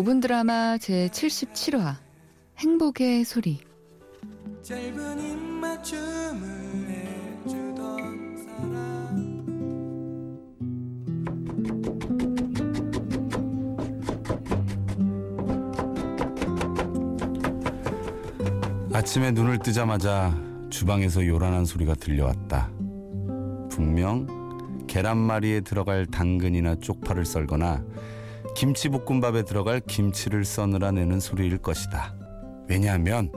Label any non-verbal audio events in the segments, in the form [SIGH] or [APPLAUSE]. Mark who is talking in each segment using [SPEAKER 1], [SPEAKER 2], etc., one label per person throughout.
[SPEAKER 1] 5분 드라마 제 77화 행복의 소리
[SPEAKER 2] 짧은 입맞춤을 해주던 사람
[SPEAKER 3] 아침에 눈을 뜨자마자 주방에서 요란한 소리가 들려왔다. 분명 계란말이에 들어갈 당근이나 쪽파를 썰거나 김치볶음밥에 들어갈 김치를 써느라 내는 소리일 것이다. 왜냐하면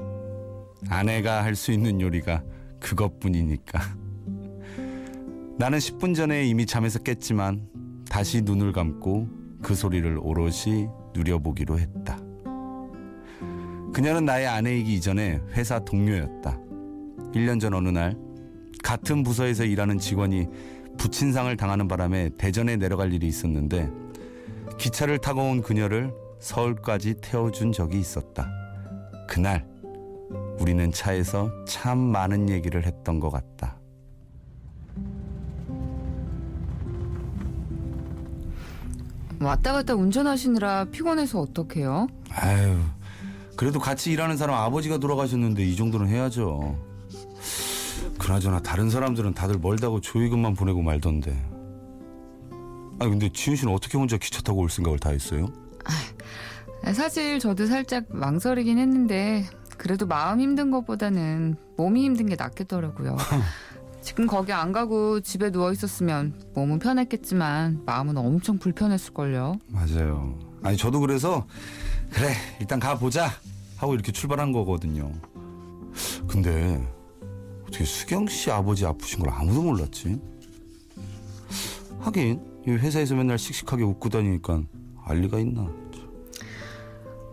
[SPEAKER 3] 아내가 할 수 있는 요리가 그것뿐이니까. [LAUGHS] 나는 10분 전에 이미 잠에서 깼지만 다시 눈을 감고 그 소리를 오롯이 누려보기로 했다. 그녀는 나의 아내이기 이전에 회사 동료였다. 1년 전 어느 날 같은 부서에서 일하는 직원이 부친상을 당하는 바람에 대전에 내려갈 일이 있었는데 기차를 타고 온 그녀를 서울까지 태워준 적이 있었다. 그날 우리는 차에서 참 많은 얘기를 했던 것 같다.
[SPEAKER 1] 왔다 갔다 운전하시느라 피곤해서 어떡해요?
[SPEAKER 3] 아유, 그래도 같이 일하는 사람 아버지가 돌아가셨는데 이 정도는 해야죠. 그나저나 다른 사람들은 다들 멀다고 조의금만 보내고 말던데. 아 근데 지훈 씨는 어떻게 혼자 기차 타고 올 생각을 다 했어요?
[SPEAKER 1] 사실 저도 살짝 망설이긴 했는데 그래도 마음 힘든 것보다는 몸이 힘든 게 낫겠더라고요. [LAUGHS] 지금 거기 안 가고 집에 누워 있었으면 몸은 편했겠지만 마음은 엄청 불편했을걸요.
[SPEAKER 3] 맞아요. 아니 저도 그래서 그래 일단 가보자 하고 이렇게 출발한 거거든요. 근데 어떻게 수경 씨 아버지 아프신 걸 아무도 몰랐지? 하긴 이 회사에서 맨날 씩씩하게 웃고 다니니까 알 리가 있나?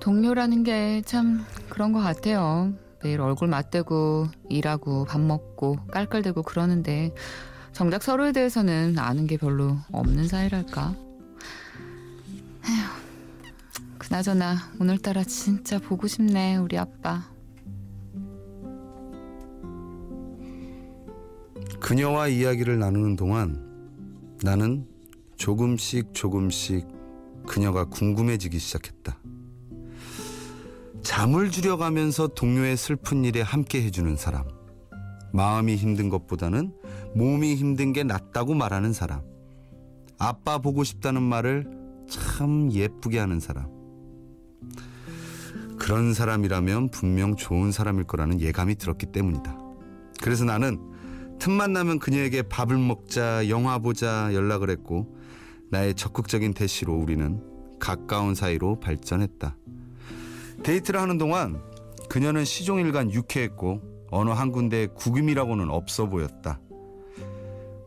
[SPEAKER 1] 동료라는 게 참 그런 것 같아요. 매일 얼굴 맞대고 일하고 밥 먹고 깔깔대고 그러는데 정작 서로에 대해서는 아는 게 별로 없는 사이랄까. 에휴, 그나저나 오늘따라 진짜 보고 싶네 우리 아빠.
[SPEAKER 3] 그녀와 이야기를 나누는 동안 나는 조금씩 조금씩 그녀가 궁금해지기 시작했다. 잠을 줄여가면서 동료의 슬픈 일에 함께 해주는 사람. 마음이 힘든 것보다는 몸이 힘든 게 낫다고 말하는 사람. 아빠 보고 싶다는 말을 참 예쁘게 하는 사람. 그런 사람이라면 분명 좋은 사람일 거라는 예감이 들었기 때문이다. 그래서 나는 틈만 나면 그녀에게 밥을 먹자, 영화 보자 연락을 했고 나의 적극적인 대시로 우리는 가까운 사이로 발전했다. 데이트를 하는 동안 그녀는 시종일관 유쾌했고 어느 한 군데 구김이라고는 없어 보였다.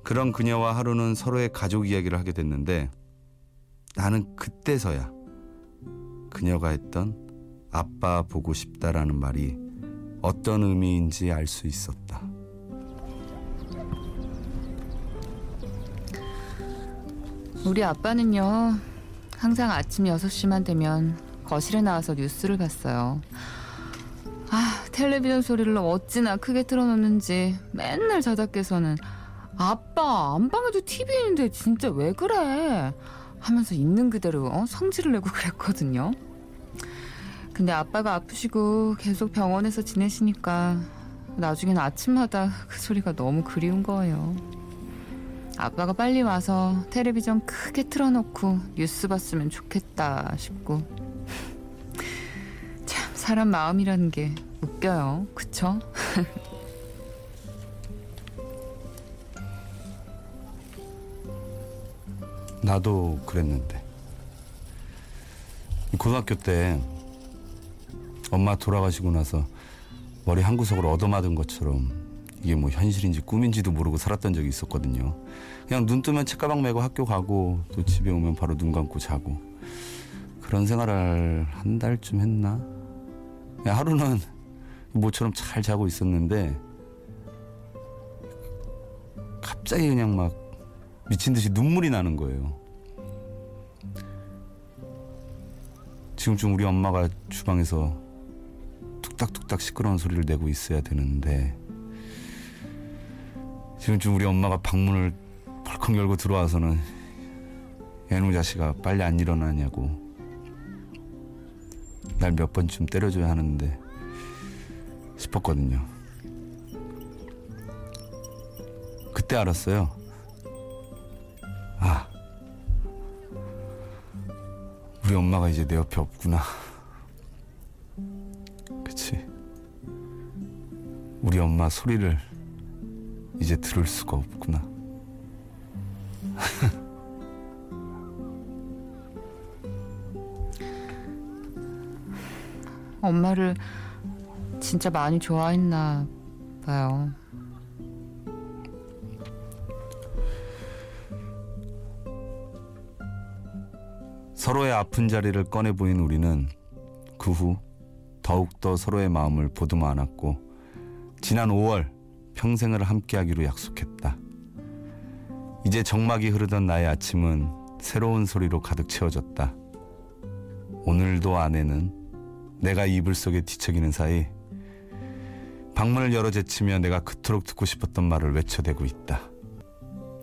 [SPEAKER 3] 그런 그녀와 하루는 서로의 가족 이야기를 하게 됐는데 나는 그때서야 그녀가 했던 아빠 보고 싶다라는 말이 어떤 의미인지 알 수 있었다.
[SPEAKER 1] 우리 아빠는요 항상 아침 6시만 되면 거실에 나와서 뉴스를 봤어요. 아 텔레비전 소리를 어찌나 크게 틀어놓는지 맨날 자다 깨서는 아빠 안방에도 TV 있는데 진짜 왜 그래 하면서 있는 그대로 어? 성질을 내고 [LAUGHS] 그랬거든요. 근데 아빠가 아프시고 계속 병원에서 지내시니까 나중엔 아침마다 그 소리가 너무 그리운 거예요. 아빠가 빨리 와서 텔레비전 크게 틀어놓고 뉴스 봤으면 좋겠다 싶고. [LAUGHS] 참 사람 마음이라는 게 웃겨요. 그쵸? [LAUGHS]
[SPEAKER 3] 나도 그랬는데. 고등학교 때 엄마 돌아가시고 나서 머리 한 구석을 얻어맞은 것처럼 이게 뭐 현실인지 꿈인지도 모르고 살았던 적이 있었거든요. 그냥 눈 뜨면 책가방 메고 학교 가고 또 집에 오면 바로 눈 감고 자고 그런 생활을 한 달쯤 했나? 하루는 모처럼 잘 자고 있었는데 갑자기 그냥 막 미친 듯이 눈물이 나는 거예요. 지금쯤 우리 엄마가 주방에서 툭딱툭딱 시끄러운 소리를 내고 있어야 되는데 지금쯤 우리 엄마가 방문을 벌컥 열고 들어와서는 애누 자식아 빨리 안 일어나냐고 날 몇 번쯤 때려줘야 하는데 싶었거든요. 그때 알았어요. 아, 우리 엄마가 이제 내 옆에 없구나. 그치. 우리 엄마 소리를 이제 들을 수가 없구나.
[SPEAKER 1] 엄마를 진짜 많이 좋아했나 봐요.
[SPEAKER 3] 서로의 아픈 자리를 꺼내 보인 우리는 그 후 더욱더 서로의 마음을 보듬어 안았고 지난 5월 평생을 함께하기로 약속했다. 이제 정막이 흐르던 나의 아침은 새로운 소리로 가득 채워졌다. 오늘도 아내는 내가 이불 속에 뒤척이는 사이 방문을 열어 제치며 내가 그토록 듣고 싶었던 말을 외쳐대고 있다.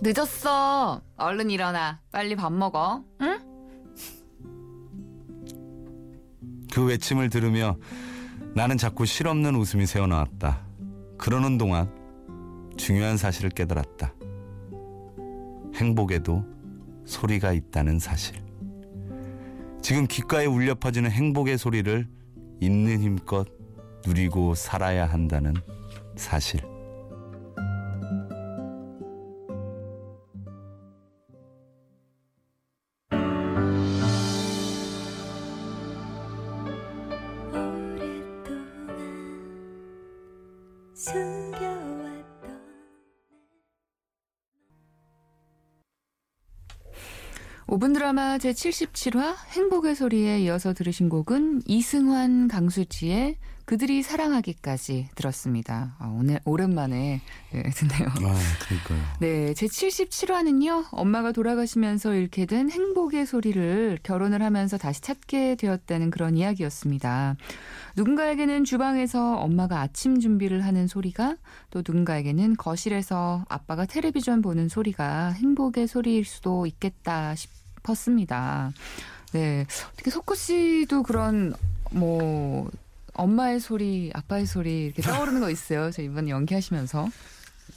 [SPEAKER 1] 늦었어. 얼른 일어나. 빨리 밥 먹어. 응?
[SPEAKER 3] 그 외침을 들으며 나는 자꾸 실없는 웃음이 새어나왔다. 그러는 동안 중요한 사실을 깨달았다. 행복에도 소리가 있다는 사실. 지금 귓가에 울려 퍼지는 행복의 소리를 있는 힘껏 누리고 살아야 한다는 사실.
[SPEAKER 4] 숨겨
[SPEAKER 1] 5분 드라마 제77화 행복의 소리에 이어서 들으신 곡은 이승환 강수지의 그들이 사랑하기까지 들었습니다. 아, 오늘 오랜만에 네, 듣네요.
[SPEAKER 3] 아, 그러니까요. [LAUGHS]
[SPEAKER 1] 네, 제 77화는요, 엄마가 돌아가시면서 잃게 된 행복의 소리를 결혼을 하면서 다시 찾게 되었다는 그런 이야기였습니다. 누군가에게는 주방에서 엄마가 아침 준비를 하는 소리가, 또 누군가에게는 거실에서 아빠가 텔레비전 보는 소리가 행복의 소리일 수도 있겠다 싶 었습니다. 네, 어떻게 석구 씨도 그런, 뭐, 엄마의 소리, 아빠의 소리 이렇게 떠오르는 거 있어요? 저 이번에 연기하시면서.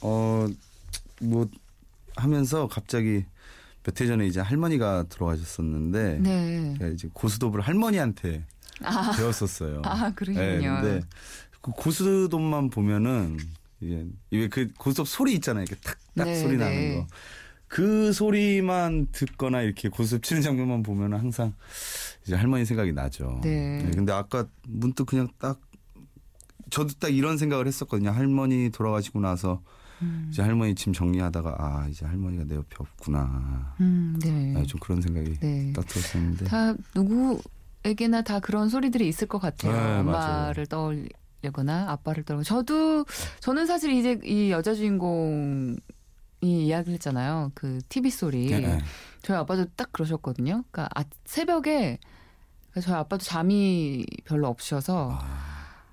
[SPEAKER 3] 어, 뭐 하면서 갑자기 몇 해 전에 이제 할머니가 돌아가셨었는데
[SPEAKER 1] 네.
[SPEAKER 3] 이제 고스톱을 할머니한테
[SPEAKER 1] 아,
[SPEAKER 3] 배웠었어요.
[SPEAKER 1] 아
[SPEAKER 3] 네,
[SPEAKER 1] 그러시군요.
[SPEAKER 3] 근데 그 고스톱만 보면은 이제 이게 그 고스톱 소리 있잖아요. 이렇게 탁탁
[SPEAKER 1] 네,
[SPEAKER 3] 소리
[SPEAKER 1] 네.
[SPEAKER 3] 나는 거. 그 소리만 듣거나 이렇게 고스톱 치는 장면만 보면은 항상 이제 할머니 생각이 나죠.
[SPEAKER 1] 네.
[SPEAKER 3] 근데 아까 문득 그냥 딱 저도 딱 이런 생각을 했었거든요. 할머니 돌아가시고 나서
[SPEAKER 1] 음,
[SPEAKER 3] 이제 할머니 짐 정리하다가 아 이제 할머니가 내 옆에 없구나.
[SPEAKER 1] 음, 네.
[SPEAKER 3] 아, 좀 그런 생각이
[SPEAKER 1] 네.
[SPEAKER 3] 딱 들었었는데.
[SPEAKER 1] 다 누구에게나 다 그런 소리들이 있을 것 같아요.
[SPEAKER 3] 네,
[SPEAKER 1] 엄마를 떠올리거나 아빠를 떠올리고 저도 저는 사실 이제 이 여자 주인공 이 이야기를 했잖아요. 그 TV 소리.
[SPEAKER 3] 네, 네.
[SPEAKER 1] 저희 아빠도 딱 그러셨거든요. 그러니까 아, 새벽에 저희 아빠도 잠이 별로 없으셔서
[SPEAKER 3] 아,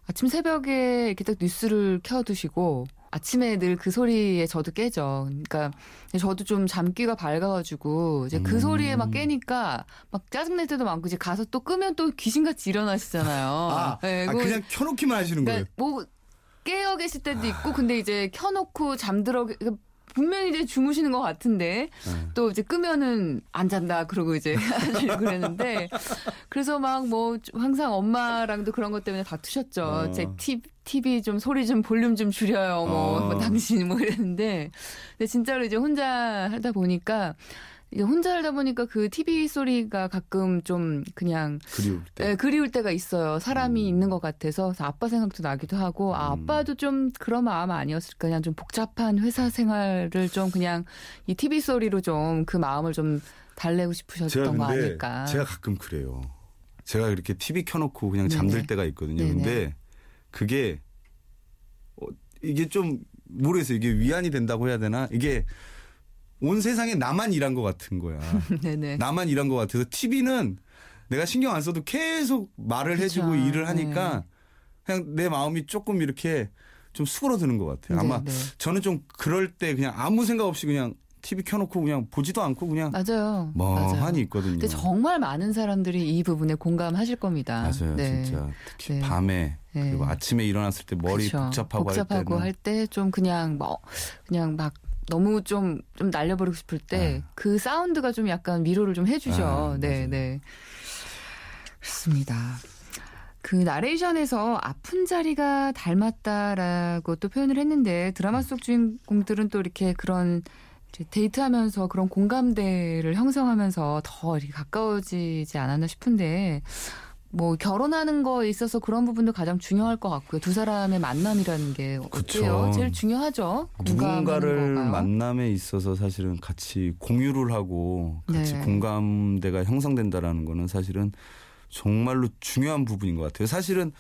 [SPEAKER 1] 아침 새벽에 이렇게 딱 뉴스를 켜두시고 아침에 늘 그 소리에 저도 깨죠. 그러니까 저도 좀 잠귀가 밝아가지고 이제 그
[SPEAKER 3] 음.
[SPEAKER 1] 소리에 막 깨니까 막 짜증낼 때도 많고 이제 가서 또 끄면 또 귀신같이 일어나시잖아요. [LAUGHS]
[SPEAKER 3] 아,
[SPEAKER 1] 네,
[SPEAKER 3] 아, 그냥 켜놓기만 하시는 거예요.
[SPEAKER 1] 그러니까 뭐 깨어 계실 때도 있고 근데 이제 켜놓고 잠들어 계- 그러니까 분명히 이제 주무시는 것 같은데
[SPEAKER 3] 네.
[SPEAKER 1] 또 이제 끄면은 안 잔다 그러고 이제 [LAUGHS] 하시고 그랬는데 그래서 막 뭐 항상 엄마랑도 그런 것 때문에 다투셨죠.
[SPEAKER 3] 어.
[SPEAKER 1] 제 티, TV 좀 소리 좀 볼륨 좀 줄여요. 뭐,
[SPEAKER 3] 어.
[SPEAKER 1] 뭐 당신 뭐 이랬는데 근데 진짜로 이제 혼자 하다 보니까 이제 혼자 살다 보니까 그 TV 소리가 가끔 좀 그냥
[SPEAKER 3] 그리울 때.
[SPEAKER 1] 네, 그리울 때가 있어요. 사람이
[SPEAKER 3] 음.
[SPEAKER 1] 있는 것 같아서 아빠 생각도 나기도 하고 아,
[SPEAKER 3] 음.
[SPEAKER 1] 아빠도 좀 그런 마음 아니었을까 그냥 좀 복잡한 회사 생활을 좀 그냥 이 TV 소리로 좀 그 마음을 좀 달래고 싶으셨던 거 아닐까.
[SPEAKER 3] 제가 가끔 그래요. 제가 이렇게 TV 켜놓고 그냥
[SPEAKER 1] 네네.
[SPEAKER 3] 잠들 때가 있거든요.
[SPEAKER 1] 네네.
[SPEAKER 3] 근데 그게 어, 이게 좀 모르겠어요. 이게 위안이 된다고 해야 되나? 이게 온 세상에 나만 일한 것 같은 거야. [LAUGHS]
[SPEAKER 1] 네네.
[SPEAKER 3] 나만 일한 것 같아서 TV는 내가 신경 안 써도 계속 말을
[SPEAKER 1] 그쵸.
[SPEAKER 3] 해주고 일을 하니까
[SPEAKER 1] 네.
[SPEAKER 3] 그냥 내 마음이 조금 이렇게 좀 수그러드는 것 같아요. 아마
[SPEAKER 1] 네, 네.
[SPEAKER 3] 저는 좀 그럴 때 그냥 아무 생각 없이 그냥 TV 켜놓고 그냥 보지도 않고 그냥
[SPEAKER 1] 맞아요.
[SPEAKER 3] 멍하니. 있거든요.
[SPEAKER 1] 근데 정말 많은 사람들이 이 부분에 공감하실 겁니다.
[SPEAKER 3] 맞아요,
[SPEAKER 1] 네.
[SPEAKER 3] 진짜 특히
[SPEAKER 1] 네.
[SPEAKER 3] 밤에
[SPEAKER 1] 네.
[SPEAKER 3] 그리고 아침에 일어났을 때 머리
[SPEAKER 1] 그쵸.
[SPEAKER 3] 복잡하고,
[SPEAKER 1] 복잡하고 할할때좀 그냥 뭐 그냥 막 너무 좀 좀 날려버리고 싶을 때
[SPEAKER 3] 네.
[SPEAKER 1] 그 사운드가 좀 약간 위로를 좀 해주죠.
[SPEAKER 3] 아,
[SPEAKER 1] 네. 네. 그렇습니다. 그 나레이션에서 아픈 자리가 닮았다라고 또 표현을 했는데 드라마 속 주인공들은 또 이렇게 그런 데이트하면서 그런 공감대를 형성하면서 더 이렇게 가까워지지 않았나 싶은데 뭐 결혼하는 거에 있어서 그런 부분도 가장 중요할 것 같고요. 두 사람의 만남이라는 게 어때요?
[SPEAKER 3] 그쵸.
[SPEAKER 1] 제일 중요하죠.
[SPEAKER 3] 누군가를
[SPEAKER 1] 공감하는 거가요.
[SPEAKER 3] 만남에 있어서 사실은 같이 공유를 하고 같이
[SPEAKER 1] 네.
[SPEAKER 3] 공감대가 형성된다라는 거는 사실은 정말로 중요한 부분인 것 같아요. 사실은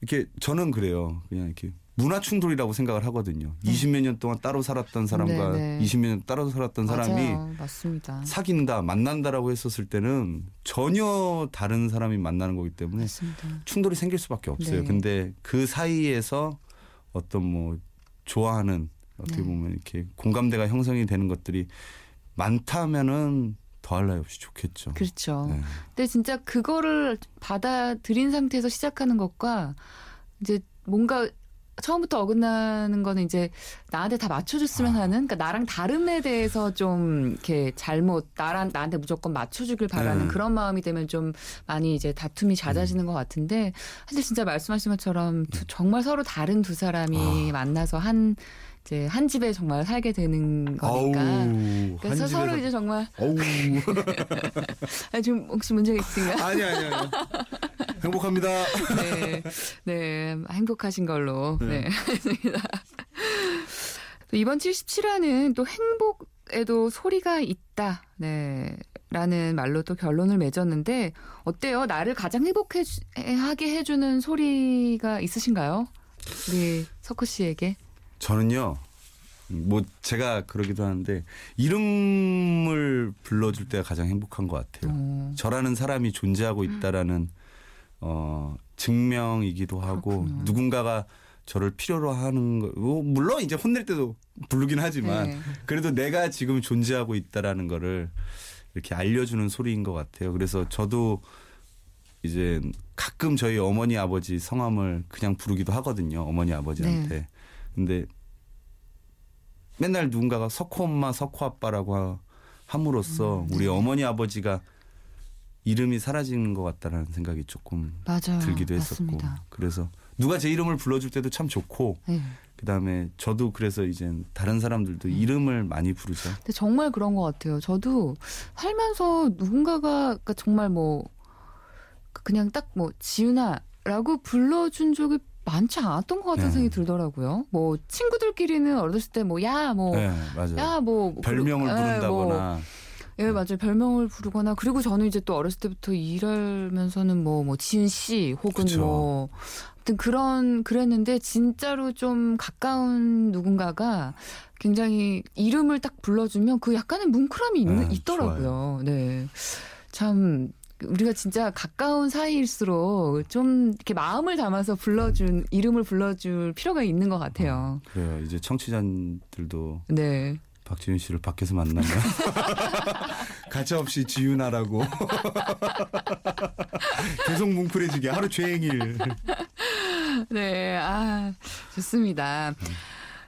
[SPEAKER 3] 이렇게 저는 그래요. 그냥 이렇게 문화 충돌이라고 생각을 하거든요.
[SPEAKER 1] 네.
[SPEAKER 3] 20몇 년 동안 따로 살았던 사람과
[SPEAKER 1] 네, 네.
[SPEAKER 3] 20몇 년 따로 살았던 사람이.
[SPEAKER 1] 맞습니다.
[SPEAKER 3] 사귄다, 만난다라고 했었을 때는 전혀 다른 사람이 만나는 거기 때문에
[SPEAKER 1] 맞습니다.
[SPEAKER 3] 충돌이 생길 수밖에 없어요.
[SPEAKER 1] 네.
[SPEAKER 3] 근데 그 사이에서 어떤 뭐 좋아하는 어떻게
[SPEAKER 1] 네.
[SPEAKER 3] 보면 이렇게 공감대가 형성이 되는 것들이 많다면은 더할 나위 없이 좋겠죠.
[SPEAKER 1] 그렇죠.
[SPEAKER 3] 네.
[SPEAKER 1] 근데 진짜 그거를 받아들인 상태에서 시작하는 것과 이제 뭔가 처음부터 어긋나는 거는 이제 나한테 다 맞춰줬으면
[SPEAKER 3] 아.
[SPEAKER 1] 하는, 그러니까 나랑 다름에 대해서 좀 이렇게 잘못 나랑 나한테 무조건 맞춰주길 바라는
[SPEAKER 3] 네.
[SPEAKER 1] 그런 마음이 되면 좀 많이 이제 다툼이 잦아지는 것 같은데 사실 진짜 말씀하신 것처럼 두- 정말 서로 다른 두 사람이
[SPEAKER 3] 음. 아.
[SPEAKER 1] 만나서 한 이제 한 집에 정말 살게 되는 거니까.
[SPEAKER 3] 아우,
[SPEAKER 1] 그래서
[SPEAKER 3] 한
[SPEAKER 1] 서로 이제 정말
[SPEAKER 3] 어우. [LAUGHS]
[SPEAKER 1] 아, 지금 혹시 문제가 있으신가요?
[SPEAKER 3] 아니 아니 아니. 행복합니다.
[SPEAKER 1] 네, 네, 행복하신 걸로. 네,
[SPEAKER 3] 네.
[SPEAKER 1] 이번 77화는 또 행복에도 소리가 있다. 네. 라는 말로 또 결론을 맺었는데 어때요? 나를 가장 행복하게 해주는 소리가 있으신가요? 우리 석호 씨에게.
[SPEAKER 3] 저는요. 뭐 제가 그러기도 하는데 이름을 불러줄 때가 가장 행복한 것 같아요.
[SPEAKER 1] 어,
[SPEAKER 3] 저라는 사람이 존재하고 있다라는 어 증명이기도 하고
[SPEAKER 1] 그렇군요.
[SPEAKER 3] 누군가가 저를 필요로 하는 거 뭐, 물론 이제 혼낼 때도 부르긴 하지만
[SPEAKER 1] 네.
[SPEAKER 3] 그래도 내가 지금 존재하고 있다라는 거를 이렇게 알려주는 소리인 것 같아요. 그래서 저도 이제 가끔 저희 어머니 아버지 성함을 그냥 부르기도 하거든요. 어머니 아버지한테.
[SPEAKER 1] 네.
[SPEAKER 3] 근데 맨날 누군가가 석호 엄마, 석호 아빠라고 하- 함으로써
[SPEAKER 1] 음,
[SPEAKER 3] 우리
[SPEAKER 1] 네.
[SPEAKER 3] 어머니 아버지가 이름이 사라지는 것 같다라는 생각이 조금
[SPEAKER 1] 맞아요.
[SPEAKER 3] 들기도 했었고
[SPEAKER 1] 맞습니다.
[SPEAKER 3] 그래서 누가 제 이름을 불러줄 때도 참 좋고
[SPEAKER 1] 네.
[SPEAKER 3] 그다음에 저도 그래서 이제 다른 사람들도 이름을 많이 부르죠.
[SPEAKER 1] 근데 정말 그런 것 같아요. 저도 살면서 누군가가 그러니까 정말 뭐 그냥 딱 뭐 지윤아라고 불러준 적이 많지 않았던 것 같은
[SPEAKER 3] 네.
[SPEAKER 1] 생각이 들더라고요. 뭐 친구들끼리는 어렸을 때 뭐 야뭐
[SPEAKER 3] 네.
[SPEAKER 1] 야 뭐
[SPEAKER 3] 별명을
[SPEAKER 1] 예,
[SPEAKER 3] 부른다거나
[SPEAKER 1] 예, 맞아요. 별명을 부르거나 그리고 저는 이제 또 어렸을 때부터 일하면서는 뭐뭐 지은 씨 혹은
[SPEAKER 3] 그쵸.
[SPEAKER 1] 뭐 아무튼 그런 그랬는데 진짜로 좀 가까운 누군가가 굉장히 이름을 딱 불러주면 그 약간의 뭉클함이 있는,
[SPEAKER 3] 네,
[SPEAKER 1] 있더라고요. 네. 참 우리가 진짜 가까운 사이일수록 좀 이렇게 마음을 담아서 불러준 이름을 불러줄 필요가 있는 것 같아요.
[SPEAKER 3] 그래요. 이제 청취자들도
[SPEAKER 1] 네.
[SPEAKER 3] 박지윤 씨를 밖에서 만나면 [LAUGHS] 가차 없이 지윤아라고 [LAUGHS] 계속 뭉클해지게 하루 종일
[SPEAKER 1] 네, 아, 좋습니다.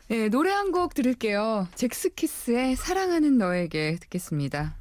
[SPEAKER 1] 네, 노래 한 곡 들을게요. 잭스키스의 사랑하는 너에게 듣겠습니다.